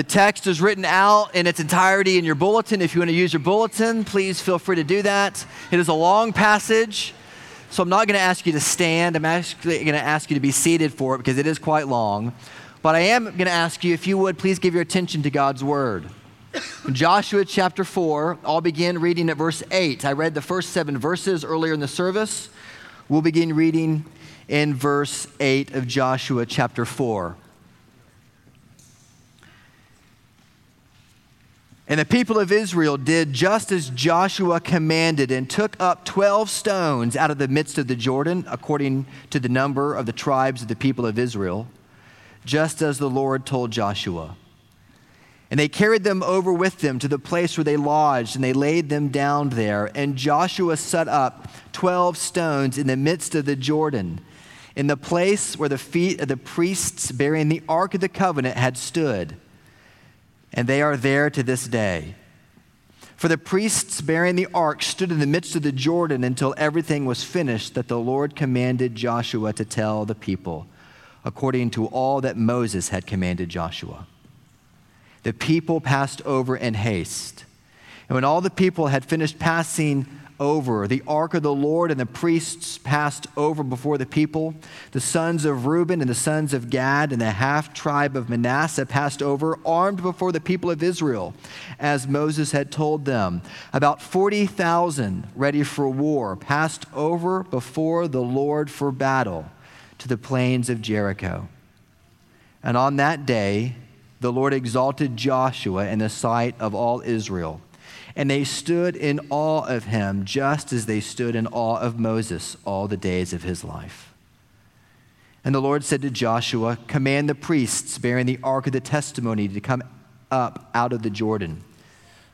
The text is written out in its entirety in your bulletin. If you want to use your bulletin, please feel free to do that. It is a long passage, so I'm not going to ask you to stand. I'm actually going to ask you to be seated for it because it is quite long. But I am going to ask you, if you would, please give your attention to God's word. In Joshua chapter 4, I'll begin reading at verse 8. I read the first seven verses earlier in the service. We'll begin reading in verse 8 of Joshua chapter 4. And the people of Israel did just as Joshua commanded and took up 12 stones out of the midst of the Jordan, according to the number of the tribes of the people of Israel, just as the Lord told Joshua. And they carried them over with them to the place where they lodged, and they laid them down there. And Joshua set up 12 stones in the midst of the Jordan, in the place where the feet of the priests bearing the Ark of the Covenant had stood and they are there to this day. For the priests bearing the ark stood in the midst of the Jordan until everything was finished that the Lord commanded Joshua to tell the people, according to all that Moses had commanded Joshua. The people passed over in haste. And when all the people had finished passing over. The ark of the Lord and the priests passed over before the people. The sons of Reuben and the sons of Gad and the half tribe of Manasseh passed over, armed before the people of Israel, as Moses had told them. About 40,000 ready for war passed over before the Lord for battle to the plains of Jericho. And on that day, the Lord exalted Joshua in the sight of all Israel and they stood in awe of him, just as they stood in awe of Moses all the days of his life. And the Lord said to Joshua, Command the priests bearing the ark of the testimony to come up out of the Jordan.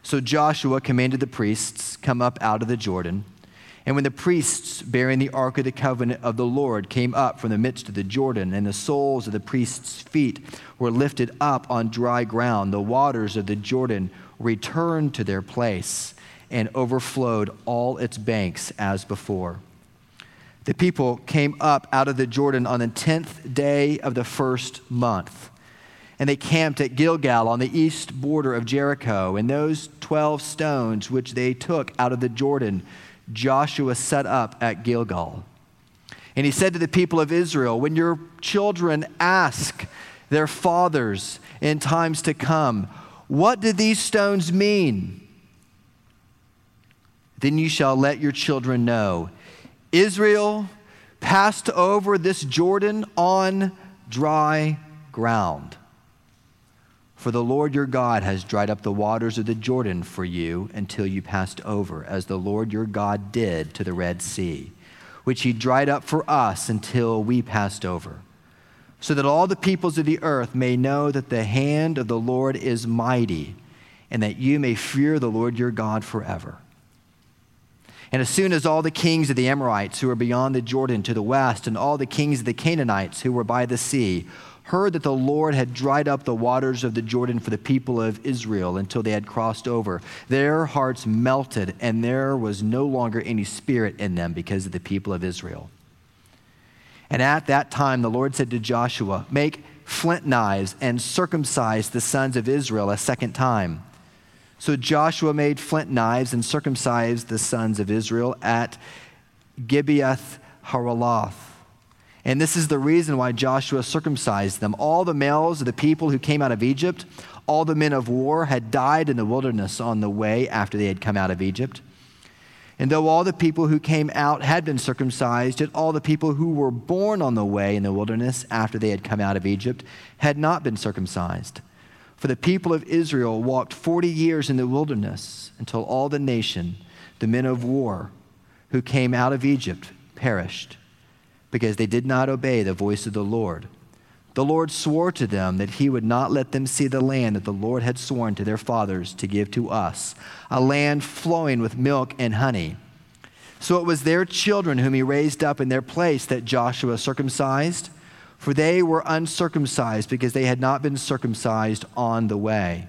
So Joshua commanded the priests, Come up out of the Jordan. And when the priests bearing the ark of the covenant of the Lord came up from the midst of the Jordan, and the soles of the priests' feet were lifted up on dry ground, the waters of the Jordan returned to their place and overflowed all its banks as before. The people came up out of the Jordan on the tenth day of the first month. And they camped at Gilgal on the east border of Jericho. And those 12 stones which they took out of the Jordan, Joshua set up at Gilgal. And he said to the people of Israel, When your children ask their fathers in times to come, what do these stones mean? Then you shall let your children know Israel passed over this Jordan on dry ground. For the Lord your God has dried up the waters of the Jordan for you until you passed over, as the Lord your God did to the Red Sea, which he dried up for us until we passed over so that all the peoples of the earth may know that the hand of the Lord is mighty, and that you may fear the Lord your God forever. And as soon as all the kings of the Amorites who were beyond the Jordan to the west, and all the kings of the Canaanites who were by the sea, heard that the Lord had dried up the waters of the Jordan for the people of Israel until they had crossed over, their hearts melted, and there was no longer any spirit in them because of the people of Israel. And at that time, the Lord said to Joshua, Make flint knives and circumcise the sons of Israel a second time. So Joshua made flint knives and circumcised the sons of Israel at Gibeath Haraloth. And this is the reason why Joshua circumcised them. All the males of the people who came out of Egypt, all the men of war, had died in the wilderness on the way after they had come out of Egypt. And though all the people who came out had been circumcised, yet all the people who were born on the way in the wilderness after they had come out of Egypt had not been circumcised. For the people of Israel walked 40 years in the wilderness until all the nation, the men of war who came out of Egypt, perished because they did not obey the voice of the Lord the Lord swore to them that he would not let them see the land that the Lord had sworn to their fathers to give to us, a land flowing with milk and honey. So it was their children whom he raised up in their place that Joshua circumcised, for they were uncircumcised because they had not been circumcised on the way.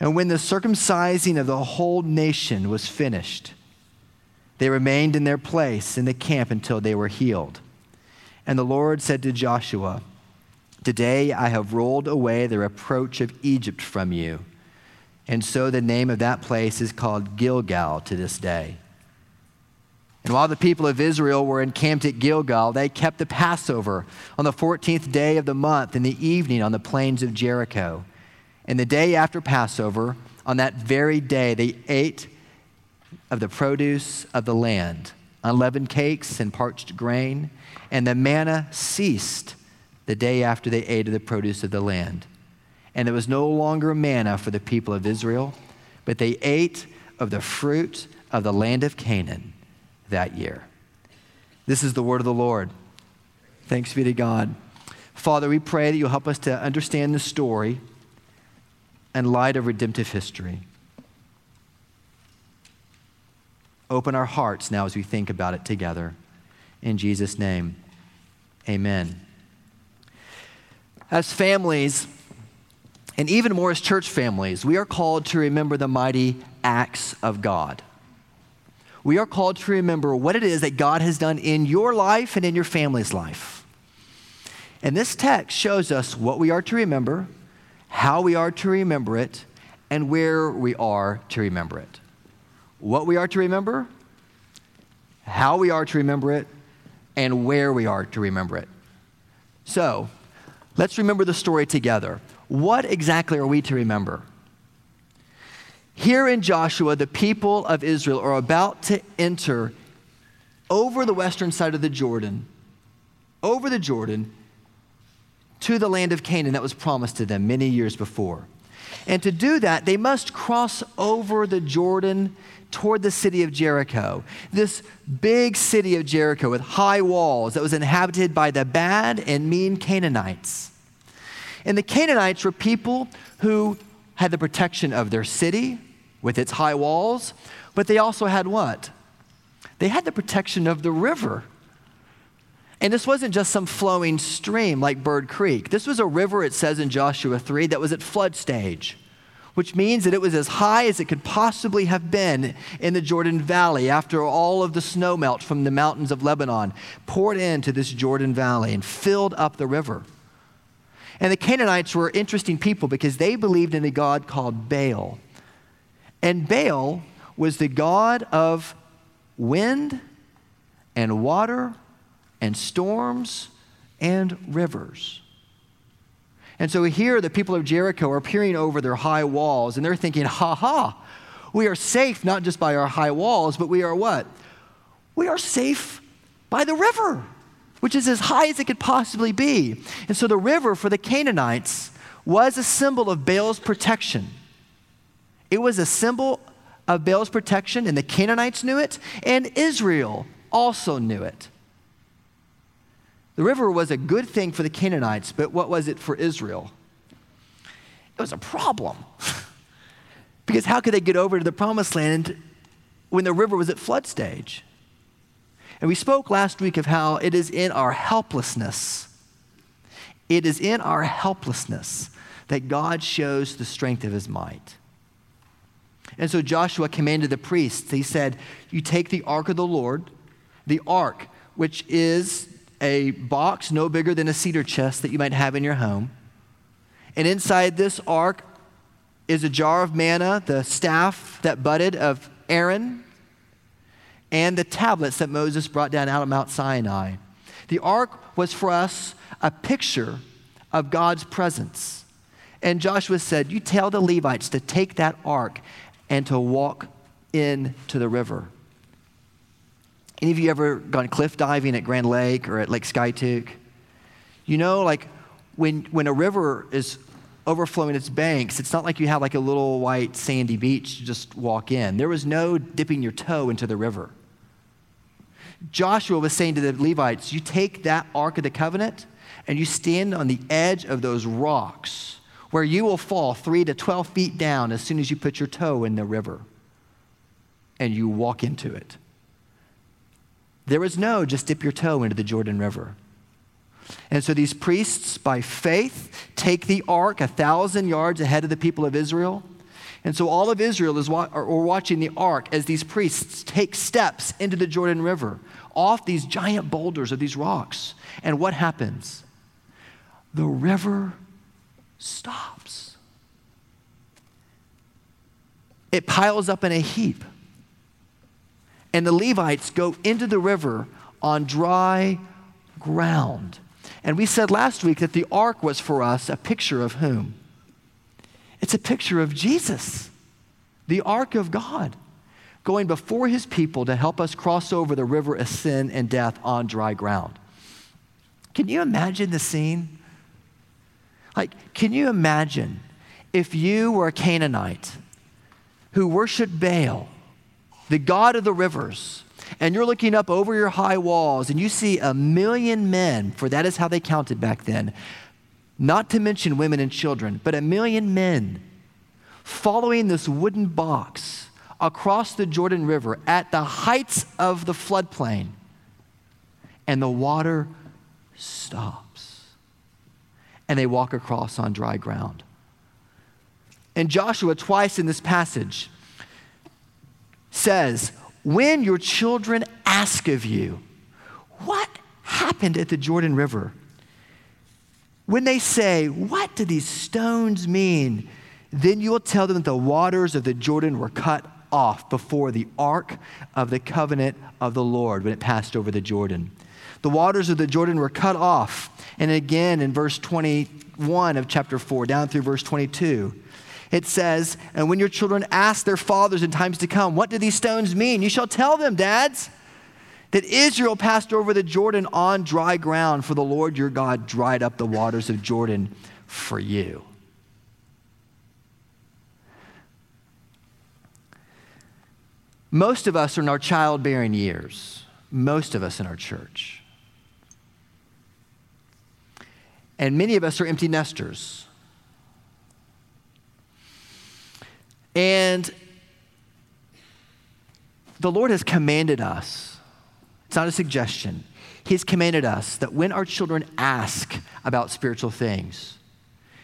And when the circumcising of the whole nation was finished, they remained in their place in the camp until they were healed. And the Lord said to Joshua, Today I have rolled away the reproach of Egypt from you. And so the name of that place is called Gilgal to this day. And while the people of Israel were encamped at Gilgal, they kept the Passover on the 14th day of the month in the evening on the plains of Jericho. And the day after Passover, on that very day, they ate of the produce of the land, unleavened cakes and parched grain, and the manna ceased the day after they ate of the produce of the land. And it was no longer manna for the people of Israel, but they ate of the fruit of the land of Canaan that year. This is the word of the Lord. Thanks be to God. Father, we pray that you'll help us to understand the story and light of redemptive history. Open our hearts now as we think about it together. In Jesus' name, amen. As families, and even more as church families, we are called to remember the mighty acts of God we are called to remember what it is that God has done in your life and in your family's life. And this text shows us what we are to remember, how we are to remember it, and where we are to remember it. What we are to remember, how we are to remember it, and where we are to remember it. So, let's remember the story together. What exactly are we to remember? Here in Joshua, the people of Israel are about to enter over the western side of the Jordan, over the Jordan, to the land of Canaan that was promised to them many years before. And to do that, they must cross over the Jordan toward the city of Jericho. This big city of Jericho with high walls that was inhabited by the bad and mean Canaanites. And the Canaanites were people who had the protection of their city, with its high walls, but they also had what? They had the protection of the river. And this wasn't just some flowing stream like Bird Creek. This was a river, it says in Joshua 3, that was at flood stage, which means that it was as high as it could possibly have been in the Jordan Valley after all of the snow melt from the mountains of Lebanon poured into this Jordan Valley and filled up the river. And the Canaanites were interesting people because they believed in a God called Baal. And Baal was the god of wind and water and storms and rivers. And so here the people of Jericho are peering over their high walls and they're thinking, ha ha, we are safe not just by our high walls, but we are what? We are safe by the river, which is as high as it could possibly be. And so the river for the Canaanites was a symbol of Baal's protection. It was a symbol of Baal's protection, and the Canaanites knew it, and Israel also knew it. The river was a good thing for the Canaanites, but what was it for Israel? It was a problem. because how could they get over to the promised land when the river was at flood stage? And we spoke last week of how it is in our helplessness. It is in our helplessness that God shows the strength of his might. And so Joshua commanded the priests, he said, You take the ark of the Lord, the ark, which is a box no bigger than a cedar chest that you might have in your home. And inside this ark is a jar of manna, the staff that budded of Aaron, and the tablets that Moses brought down out of Mount Sinai. The ark was for us a picture of God's presence. And Joshua said, You tell the Levites to take that ark and to walk into the river. Any of you ever gone cliff diving at Grand Lake or at Lake Skiatook? You know, like when, when a river is overflowing its banks, it's not like you have like a little white sandy beach to just walk in. There was no dipping your toe into the river. Joshua was saying to the Levites, You take that Ark of the Covenant and you stand on the edge of those rocks where you will fall three to 12 feet down as soon as you put your toe in the river and you walk into it. There is no just dip your toe into the Jordan River. And so these priests, by faith, take the ark a thousand yards ahead of the people of Israel. And so all of Israel is wa- or watching the ark as these priests take steps into the Jordan River off these giant boulders of these rocks. And what happens? the river stops. It piles up in a heap. And the Levites go into the river on dry ground. And we said last week that the ark was for us a picture of whom? It's a picture of Jesus, the ark of God, going before his people to help us cross over the river of sin and death on dry ground. Can you imagine the scene? Like, can you imagine if you were a Canaanite who worshiped Baal, the god of the rivers, and you're looking up over your high walls and you see a million men, for that is how they counted back then, not to mention women and children, but a million men following this wooden box across the Jordan River at the heights of the floodplain, and the water stops. And they walk across on dry ground. And Joshua, twice in this passage, says, When your children ask of you, what happened at the Jordan River? When they say, What do these stones mean? Then you will tell them that the waters of the Jordan were cut off before the ark of the covenant of the Lord when it passed over the Jordan. The waters of the Jordan were cut off. And again in verse 21 of chapter 4, down through verse 22, it says, And when your children ask their fathers in times to come, What do these stones mean? You shall tell them, dads, that Israel passed over the Jordan on dry ground, for the Lord your God dried up the waters of Jordan for you. Most of us are in our childbearing years, most of us in our church. And many of us are empty nesters. And the Lord has commanded us, it's not a suggestion, He's commanded us that when our children ask about spiritual things,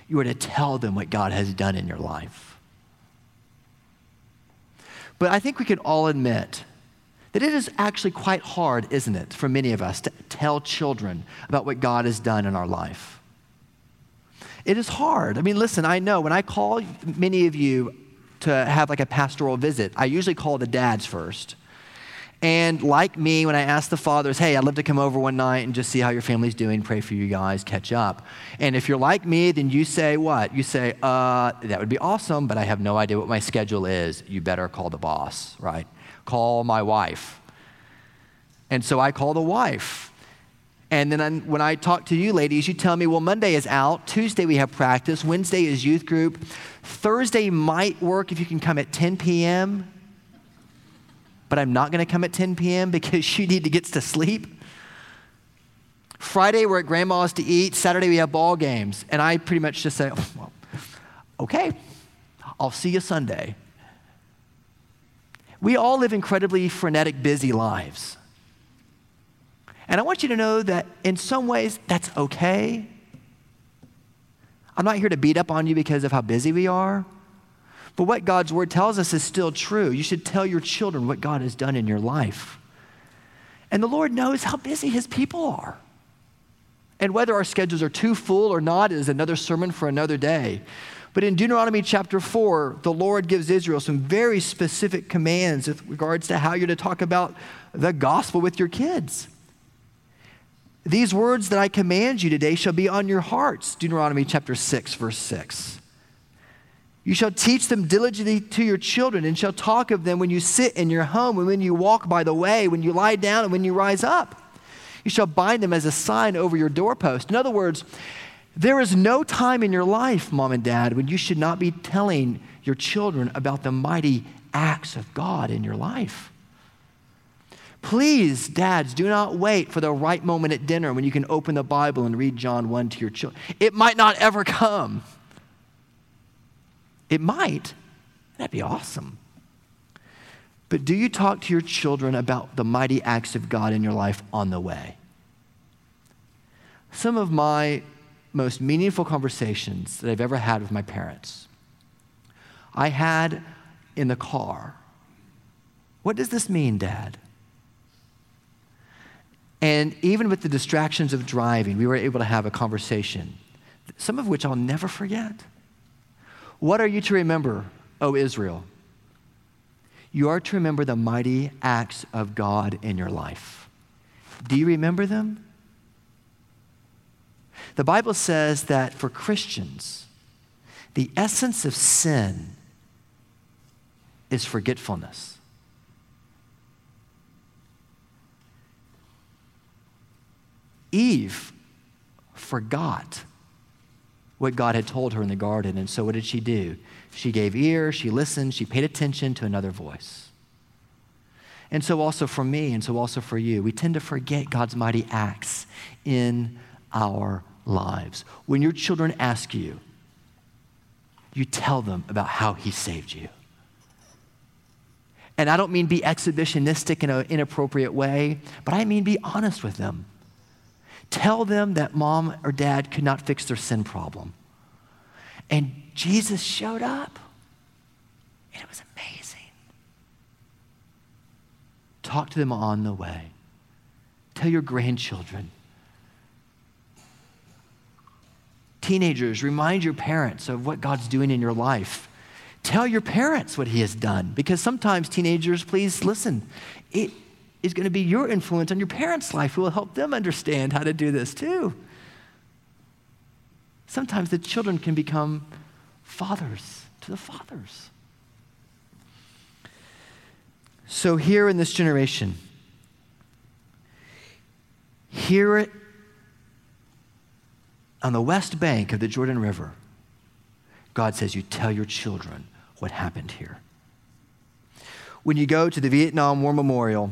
you are to tell them what God has done in your life. But I think we can all admit that it is actually quite hard, isn't it, for many of us to tell children about what God has done in our life. It is hard. I mean, listen, I know when I call many of you to have like a pastoral visit, I usually call the dads first. And like me, when I ask the fathers, hey, I'd love to come over one night and just see how your family's doing, pray for you guys, catch up. And if you're like me, then you say what? You say, uh, that would be awesome, but I have no idea what my schedule is. You better call the boss, right? Call my wife. And so I call the wife. And then I'm, when I talk to you ladies, you tell me, well, Monday is out. Tuesday we have practice. Wednesday is youth group. Thursday might work if you can come at 10 p.m., but I'm not going to come at 10 p.m. because you need to get to sleep. Friday we're at grandma's to eat. Saturday we have ball games. And I pretty much just say, oh, well, okay, I'll see you Sunday. We all live incredibly frenetic, busy lives. And I want you to know that in some ways that's okay. I'm not here to beat up on you because of how busy we are. But what God's word tells us is still true. You should tell your children what God has done in your life. And the Lord knows how busy his people are. And whether our schedules are too full or not is another sermon for another day. But in Deuteronomy chapter 4, the Lord gives Israel some very specific commands with regards to how you're to talk about the gospel with your kids. These words that I command you today shall be on your hearts. Deuteronomy chapter 6, verse 6. You shall teach them diligently to your children, and shall talk of them when you sit in your home, and when you walk by the way, when you lie down, and when you rise up. You shall bind them as a sign over your doorpost. In other words, there is no time in your life, mom and dad, when you should not be telling your children about the mighty acts of God in your life. Please, dads, do not wait for the right moment at dinner when you can open the Bible and read John 1 to your children. It might not ever come. It might. That'd be awesome. But do you talk to your children about the mighty acts of God in your life on the way? Some of my most meaningful conversations that I've ever had with my parents, I had in the car. What does this mean, Dad? And even with the distractions of driving, we were able to have a conversation some of which I'll never forget. What are you to remember, O Israel? You are to remember the mighty acts of God in your life. Do you remember them? The Bible says that for Christians, the essence of sin is forgetfulness. Eve forgot what God had told her in the garden. And so, what did she do? She gave ear, she listened, she paid attention to another voice. And so, also for me, and so also for you, we tend to forget God's mighty acts in our lives. When your children ask you, you tell them about how He saved you. And I don't mean be exhibitionistic in an inappropriate way, but I mean be honest with them. Tell them that mom or dad could not fix their sin problem. And Jesus showed up, and it was amazing. Talk to them on the way. Tell your grandchildren. Teenagers, remind your parents of what God's doing in your life. Tell your parents what He has done. Because sometimes, teenagers, please listen. It, is going to be your influence on your parents' life who will help them understand how to do this too. Sometimes the children can become fathers to the fathers. So, here in this generation, hear it on the west bank of the Jordan River. God says, You tell your children what happened here. When you go to the Vietnam War Memorial,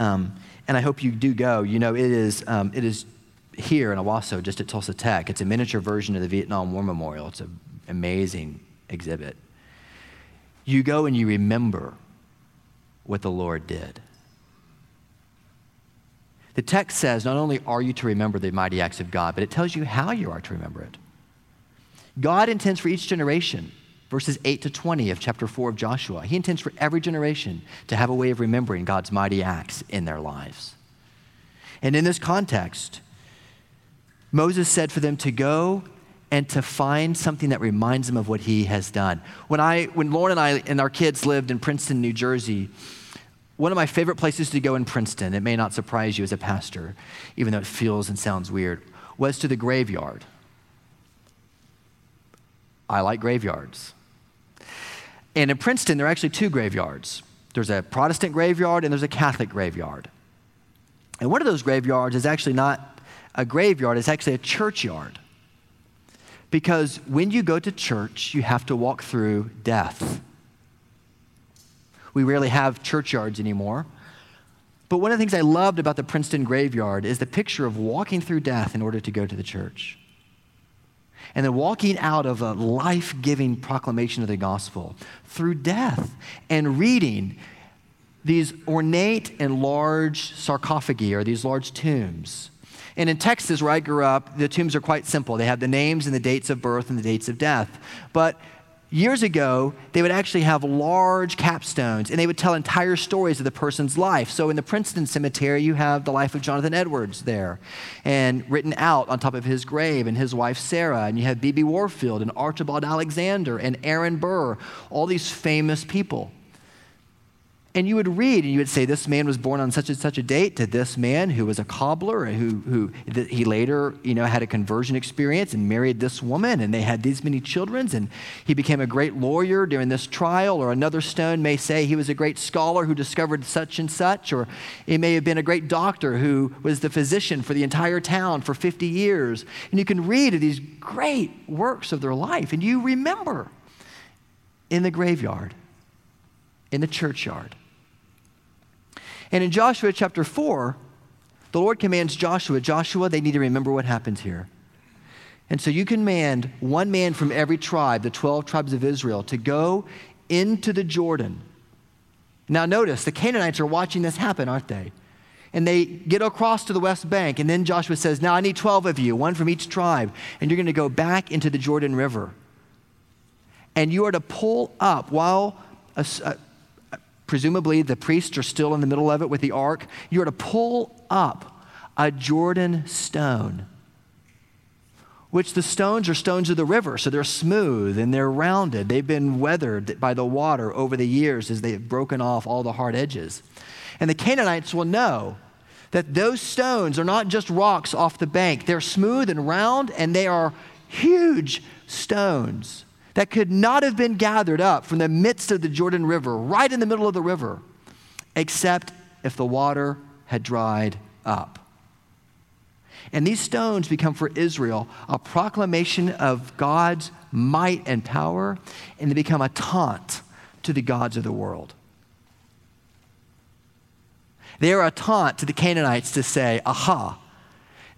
um, and I hope you do go. You know, it is, um, it is here in Owasso, just at Tulsa Tech. It's a miniature version of the Vietnam War Memorial. It's an amazing exhibit. You go and you remember what the Lord did. The text says not only are you to remember the mighty acts of God, but it tells you how you are to remember it. God intends for each generation verses 8 to 20 of chapter 4 of Joshua. He intends for every generation to have a way of remembering God's mighty acts in their lives. And in this context, Moses said for them to go and to find something that reminds them of what he has done. When, I, when Lauren and I and our kids lived in Princeton, New Jersey, one of my favorite places to go in Princeton, it may not surprise you as a pastor, even though it feels and sounds weird, was to the graveyard. I like graveyards. And in Princeton, there are actually two graveyards there's a Protestant graveyard and there's a Catholic graveyard. And one of those graveyards is actually not a graveyard, it's actually a churchyard. Because when you go to church, you have to walk through death. We rarely have churchyards anymore. But one of the things I loved about the Princeton graveyard is the picture of walking through death in order to go to the church and then walking out of a life giving proclamation of the gospel through death and reading these ornate and large sarcophagi or these large tombs. And in Texas, where I grew up, the tombs are quite simple. They have the names and the dates of birth and the dates of death. But years ago, they would actually have large capstones and they would tell entire stories of the person's life. So in the Princeton Cemetery, you have the life of Jonathan Edwards there and written out on top of his grave and his wife Sarah. And you have B.B. Warfield and Archibald Alexander and Aaron Burr, all these famous people. And you would read and you would say, This man was born on such and such a date to this man who was a cobbler, who, who he later you know, had a conversion experience and married this woman, and they had these many children, and he became a great lawyer during this trial. Or another stone may say he was a great scholar who discovered such and such, or it may have been a great doctor who was the physician for the entire town for 50 years. And you can read these great works of their life, and you remember in the graveyard, in the churchyard and in Joshua chapter 4, the Lord commands Joshua, Joshua, they need to remember what happens here. And so you command one man from every tribe, the 12 tribes of Israel, to go into the Jordan. Now, notice the Canaanites are watching this happen, aren't they? And they get across to the west bank, and then Joshua says, Now I need 12 of you, one from each tribe, and you're going to go back into the Jordan River. And you are to pull up while a, a, presumably the priests are still in the middle of it with the ark, you're to pull up a Jordan stone which the stones are stones of the river, so they're smooth and they're rounded. They've been weathered by the water over the years as they've broken off all the hard edges. And the Canaanites will know that those stones are not just rocks off the bank, they're smooth and round, and they are huge stones that could not have been gathered up from the midst of the Jordan River, right in the middle of the river, except if the water had dried up. And these stones become for Israel a proclamation of God's might and power, and they become a taunt to the gods of the world. They are a taunt to the Canaanites to say, aha,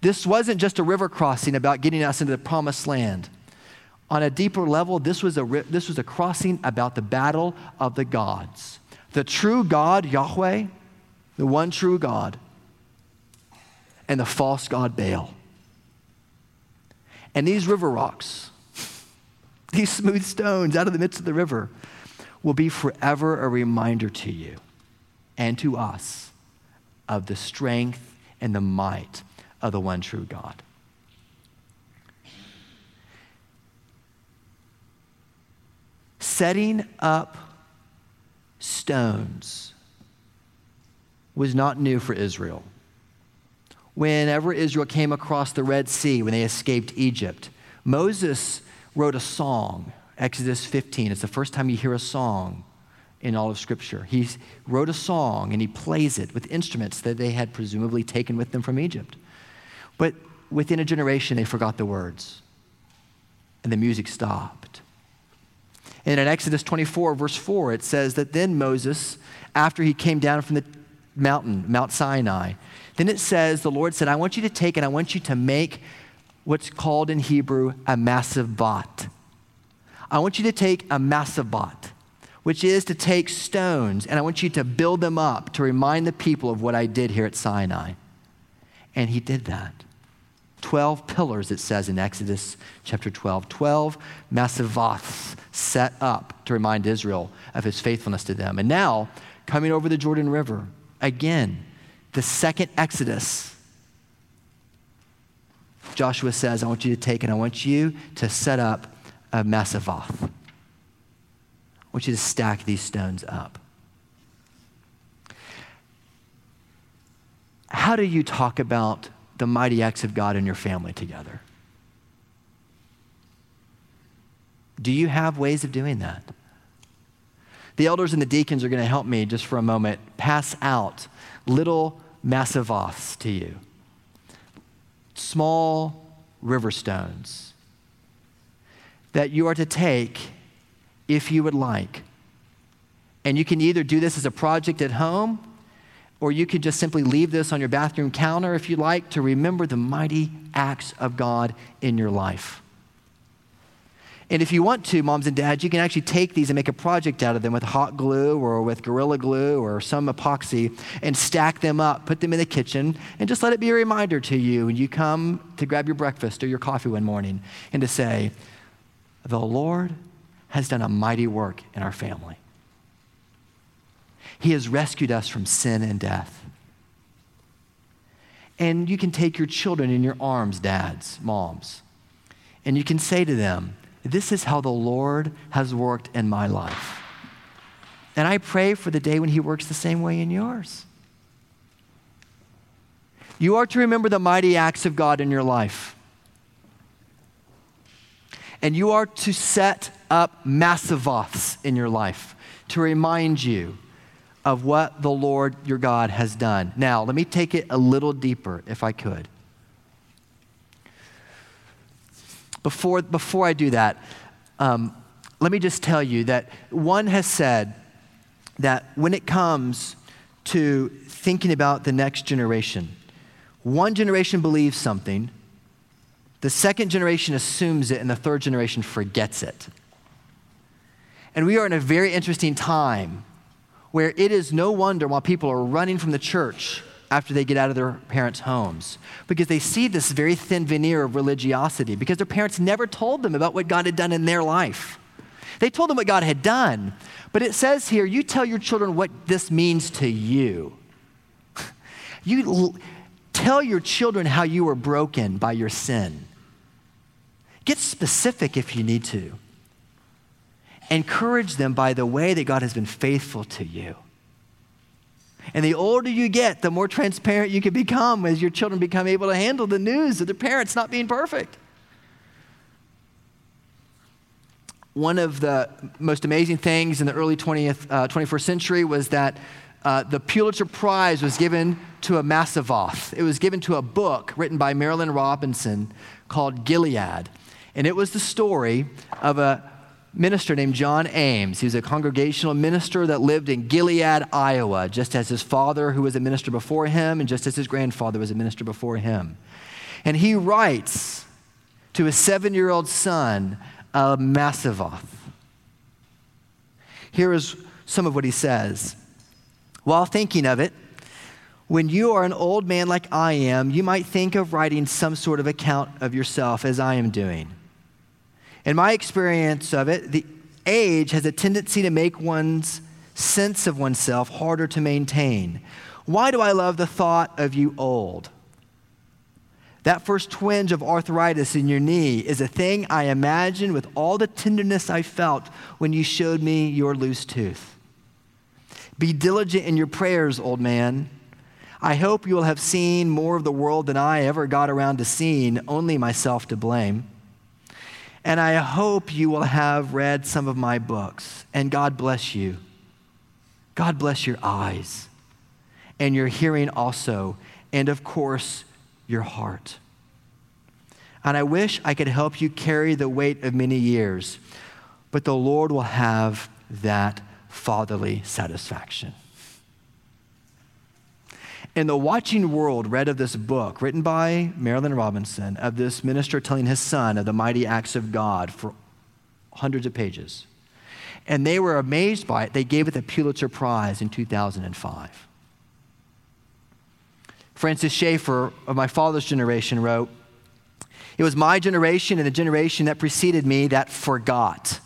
this wasn't just a river crossing about getting us into the promised land. On a deeper level, this was a, this was a crossing about the battle of the gods. The true God, Yahweh, the one true God, and the false god Baal. And these river rocks, these smooth stones out of the midst of the river, will be forever a reminder to you and to us of the strength and the might of the one true God. Setting up stones was not new for Israel whenever Israel came across the Red Sea when they escaped Egypt. Moses wrote a song, Exodus 15. It's the first time you hear a song in all of Scripture. He wrote a song and he plays it with instruments that they had presumably taken with them from Egypt. But within a generation, they forgot the words and the music stopped. And in Exodus 24, verse 4, it says that then Moses, after he came down from the mountain, Mount Sinai, then it says, the Lord said, I want you to take and I want you to make what's called in Hebrew a massivoth. I want you to take a massivoth, which is to take stones, and I want you to build them up to remind the people of what I did here at Sinai. And he did that. 12 pillars, it says in Exodus chapter 12. 12 massivoths set up to remind Israel of his faithfulness to them. And now, coming over the Jordan River, again, the second Exodus, Joshua says, I want you to take and I want you to set up a massivoth. I want you to stack these stones up. How do you talk about the mighty acts of God in your family together? Do you have ways of doing that? The elders and the deacons are going to help me just for a moment pass out little massivoths to you, small river stones that you are to take if you would like. And you can either do this as a project at home, or you could just simply leave this on your bathroom counter if you like to remember the mighty acts of God in your life. And if you want to, moms and dads, you can actually take these and make a project out of them with hot glue or with Gorilla Glue or some epoxy and stack them up, put them in the kitchen, and just let it be a reminder to you when you come to grab your breakfast or your coffee one morning and to say, The Lord has done a mighty work in our family. He has rescued us from sin and death. And you can take your children in your arms, dads, moms, and you can say to them, this is how the Lord has worked in my life. And I pray for the day when He works the same way in yours. You are to remember the mighty acts of God in your life. And you are to set up massivoths in your life to remind you of what the Lord your God has done. Now, let me take it a little deeper, if I could. Before, before I do that, um, let me just tell you that one has said that when it comes to thinking about the next generation, one generation believes something, the second generation assumes it, and the third generation forgets it. And we are in a very interesting time where it is no wonder why people are running from the church after they get out of their parents' homes because they see this very thin veneer of religiosity because their parents never told them about what God had done in their life. They told them what God had done, but it says here, you tell your children what this means to you. You l- tell your children how you were broken by your sin. Get specific if you need to. Encourage them by the way that God has been faithful to you. And the older you get, the more transparent you can become as your children become able to handle the news of their parents not being perfect. One of the most amazing things in the early 20th, uh, 21st century was that uh, the Pulitzer Prize was given to a Massivoth. It was given to a book written by Marilynne Robinson called Gilead. And it was the story of a minister named John Ames. He was a congregational minister that lived in Gilead, Iowa, just as his father, who was a minister before him, and just as his grandfather was a minister before him. And he writes to his seven year old son a Massivoth. Here is some of what he says. While thinking of it, when you are an old man like I am, you might think of writing some sort of account of yourself as I am doing. In my experience of it, the age has a tendency to make one's sense of oneself harder to maintain. Why do I love the thought of you old? That first twinge of arthritis in your knee is a thing I imagine with all the tenderness I felt when you showed me your loose tooth. Be diligent in your prayers, old man. I hope you will have seen more of the world than I ever got around to seeing, only myself to blame. And I hope you will have read some of my books. And God bless you. God bless your eyes and your hearing also. And of course, your heart. And I wish I could help you carry the weight of many years, but the Lord will have that fatherly satisfaction. In the watching world read of this book, written by Marilynne Robinson, of this minister telling his son of the mighty acts of God for hundreds of pages. And they were amazed by it. They gave it the Pulitzer Prize in 2005. Francis Schaeffer of my father's generation wrote, It was my generation and the generation that preceded me that forgot.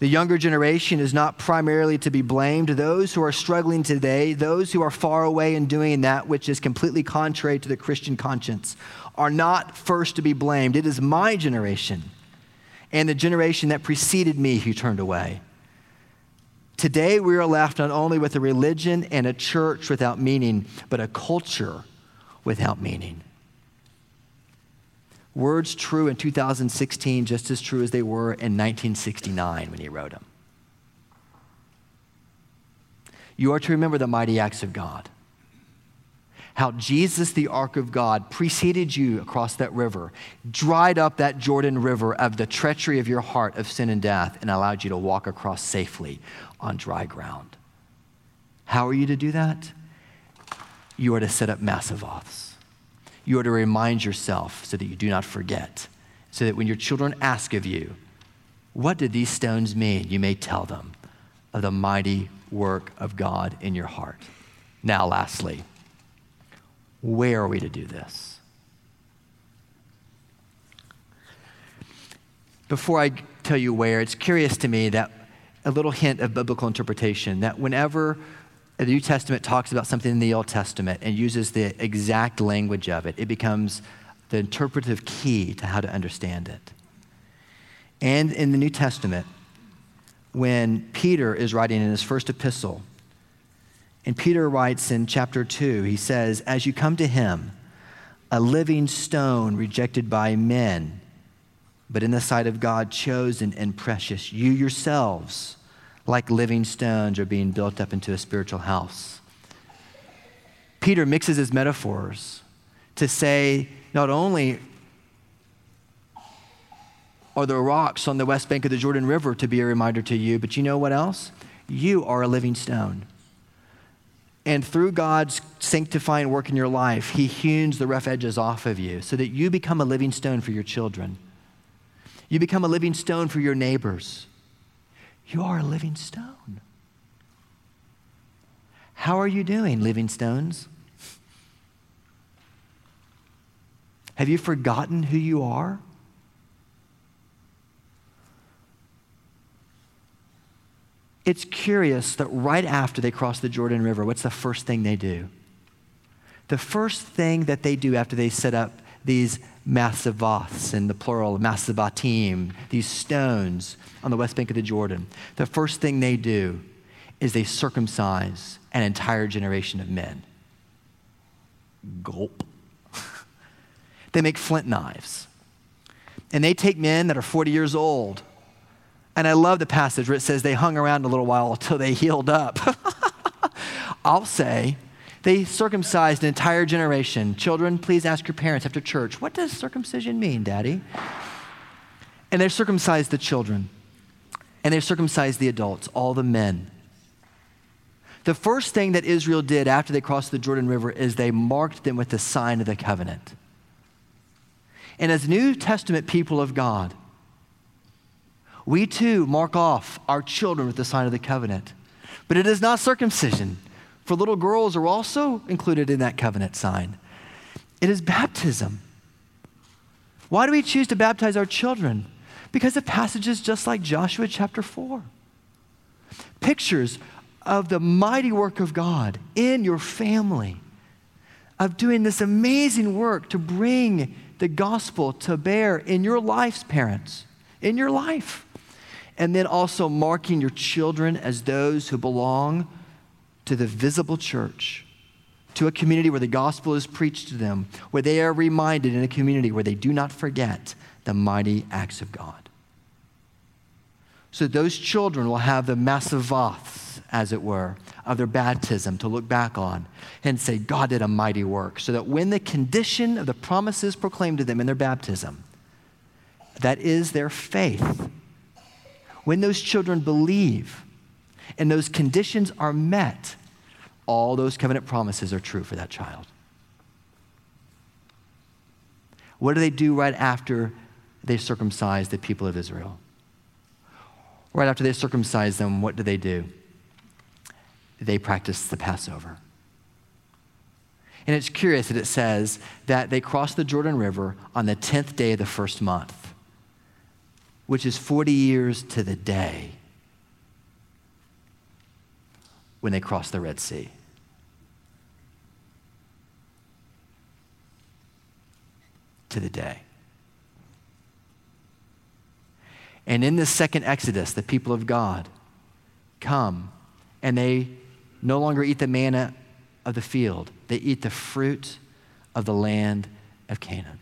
The younger generation is not primarily to be blamed. Those who are struggling today, those who are far away and doing that which is completely contrary to the Christian conscience, are not first to be blamed. It is my generation and the generation that preceded me who turned away. Today, we are left not only with a religion and a church without meaning, but a culture without meaning. Words true in 2016, just as true as they were in 1969 when he wrote them. You are to remember the mighty acts of God. How Jesus, the ark of God, preceded you across that river, dried up that Jordan River of the treachery of your heart of sin and death, and allowed you to walk across safely on dry ground. How are you to do that? You are to set up Massivoths. You are to remind yourself so that you do not forget, so that when your children ask of you, What did these stones mean? you may tell them of the mighty work of God in your heart. Now, lastly, where are we to do this? Before I tell you where, it's curious to me that a little hint of biblical interpretation that whenever the New Testament talks about something in the Old Testament and uses the exact language of it, it becomes the interpretive key to how to understand it. And in the New Testament, when Peter is writing in his first epistle, and Peter writes in chapter 2, he says, As you come to him, a living stone rejected by men, but in the sight of God, chosen and precious. You yourselves, like living stones, are being built up into a spiritual house. Peter mixes his metaphors to say not only are the rocks on the west bank of the Jordan River to be a reminder to you, but you know what else? You are a living stone. And through God's sanctifying work in your life, He hews the rough edges off of you so that you become a living stone for your children. You become a living stone for your neighbors. You are a living stone. How are you doing, living stones? Have you forgotten who you are? It's curious that right after they cross the Jordan River, what's the first thing they do? The first thing that they do after they set up these massavoths in the plural, massivatim, these stones on the west bank of the Jordan, the first thing they do is they circumcise an entire generation of men. Gulp. they make flint knives. And they take men that are 40 years old. And I love the passage where it says they hung around a little while until they healed up. I'll say, they circumcised an entire generation. Children, please ask your parents after church, what does circumcision mean, Daddy? And they circumcised the children. And they circumcised the adults, all the men. The first thing that Israel did after they crossed the Jordan River is they marked them with the sign of the covenant. And as New Testament people of God, we too mark off our children with the sign of the covenant. But it is not circumcision for little girls are also included in that covenant sign. It is baptism. Why do we choose to baptize our children? Because of passages just like Joshua chapter 4. Pictures of the mighty work of God in your family, of doing this amazing work to bring the gospel to bear in your lives, parents, in your life. And then also marking your children as those who belong to the visible church, to a community where the gospel is preached to them, where they are reminded in a community where they do not forget the mighty acts of God. So those children will have the massivoths, as it were, of their baptism to look back on and say, God did a mighty work. So that when the condition of the promises proclaimed to them in their baptism, that is their faith, when those children believe and those conditions are met, all those covenant promises are true for that child. What do they do right after they circumcise the people of Israel? Right after they circumcise them, what do they do? They practice the Passover. And it's curious that it says that they crossed the Jordan River on the 10th day of the first month, which is 40 years to the day when they crossed the Red Sea. to the day. And in this second Exodus, the people of God come and they no longer eat the manna of the field, they eat the fruit of the land of Canaan.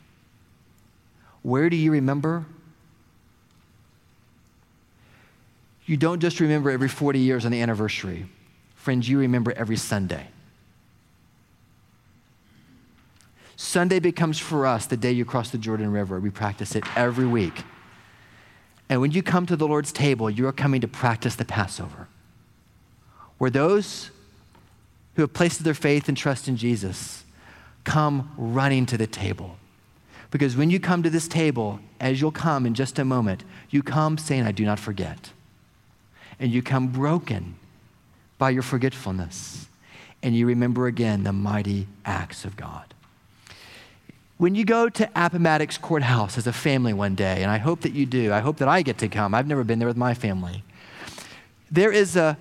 Where do you remember? You don't just remember every 40 years on the anniversary. Friends, you remember every Sunday. Sunday becomes for us the day you cross the Jordan River. We practice it every week. And when you come to the Lord's table, you are coming to practice the Passover, where those who have placed their faith and trust in Jesus come running to the table. Because when you come to this table, as you'll come in just a moment, you come saying, I do not forget. And you come broken by your forgetfulness. And you remember again the mighty acts of God. When you go to Appomattox Courthouse as a family one day, and I hope that you do, I hope that I get to come. I've never been there with my family. There is a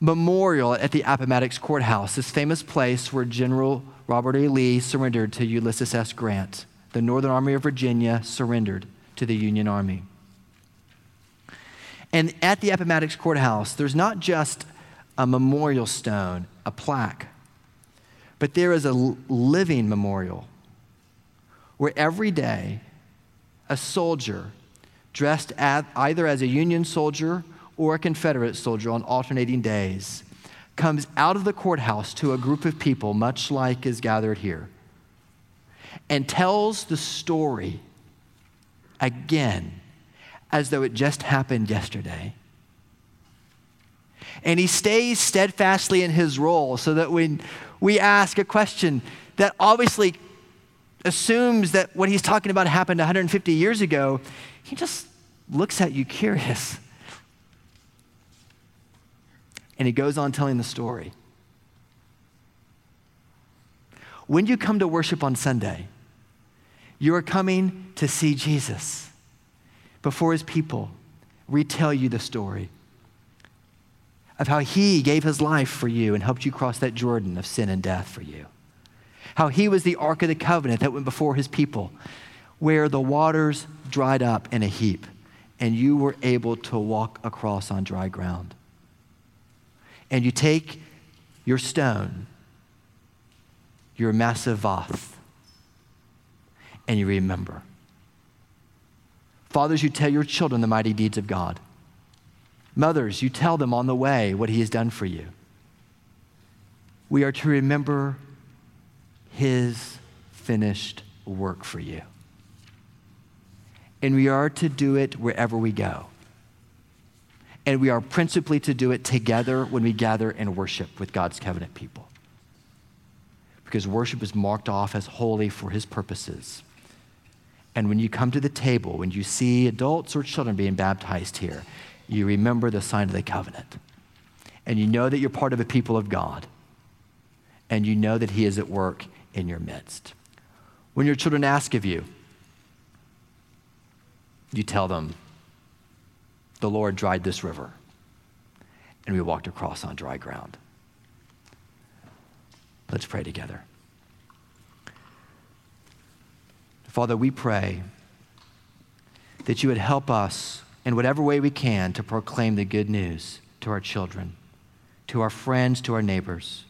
memorial at the Appomattox Courthouse, this famous place where General Robert E. Lee surrendered to Ulysses S. Grant. The Northern Army of Virginia surrendered to the Union Army. And at the Appomattox Courthouse, there's not just a memorial stone, a plaque, but there is a living memorial where every day a soldier dressed either as a Union soldier or a Confederate soldier on alternating days comes out of the courthouse to a group of people, much like is gathered here, and tells the story again as though it just happened yesterday. And he stays steadfastly in his role so that when we ask a question that obviously assumes that what he's talking about happened 150 years ago, he just looks at you curious. And he goes on telling the story. When you come to worship on Sunday, you are coming to see Jesus before his people retell you the story of how he gave his life for you and helped you cross that Jordan of sin and death for you. How he was the Ark of the Covenant that went before his people, where the waters dried up in a heap and you were able to walk across on dry ground. And you take your stone, your massivoth, and you remember. Fathers, you tell your children the mighty deeds of God. Mothers, you tell them on the way what He has done for you. We are to remember His finished work for you. And we are to do it wherever we go. And we are principally to do it together when we gather and worship with God's covenant people. Because worship is marked off as holy for His purposes. And when you come to the table, when you see adults or children being baptized here, you remember the sign of the covenant. And you know that you're part of a people of God. And you know that He is at work in your midst. When your children ask of you, you tell them, The Lord dried this river, and we walked across on dry ground. Let's pray together. Father, we pray that you would help us in whatever way we can to proclaim the good news to our children, to our friends, to our neighbors.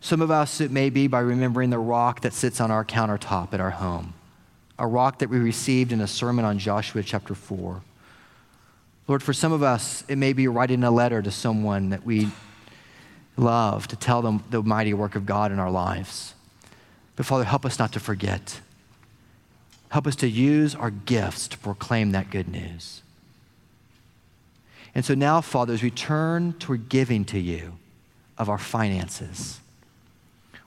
Some of us, it may be by remembering the rock that sits on our countertop at our home, a rock that we received in a sermon on Joshua chapter 4. Lord, for some of us, it may be writing a letter to someone that we love to tell them the mighty work of God in our lives. But Father, help us not to forget. Help us to use our gifts to proclaim that good news. And so now, Father, as we turn toward giving to you of our finances,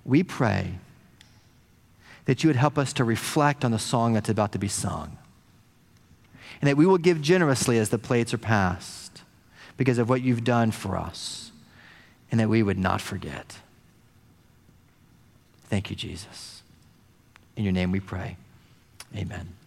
we pray that you would help us to reflect on the song that's about to be sung. And that we will give generously as the plates are passed because of what you've done for us. And that we would not forget. Thank you, Jesus. In your name we pray. Amen.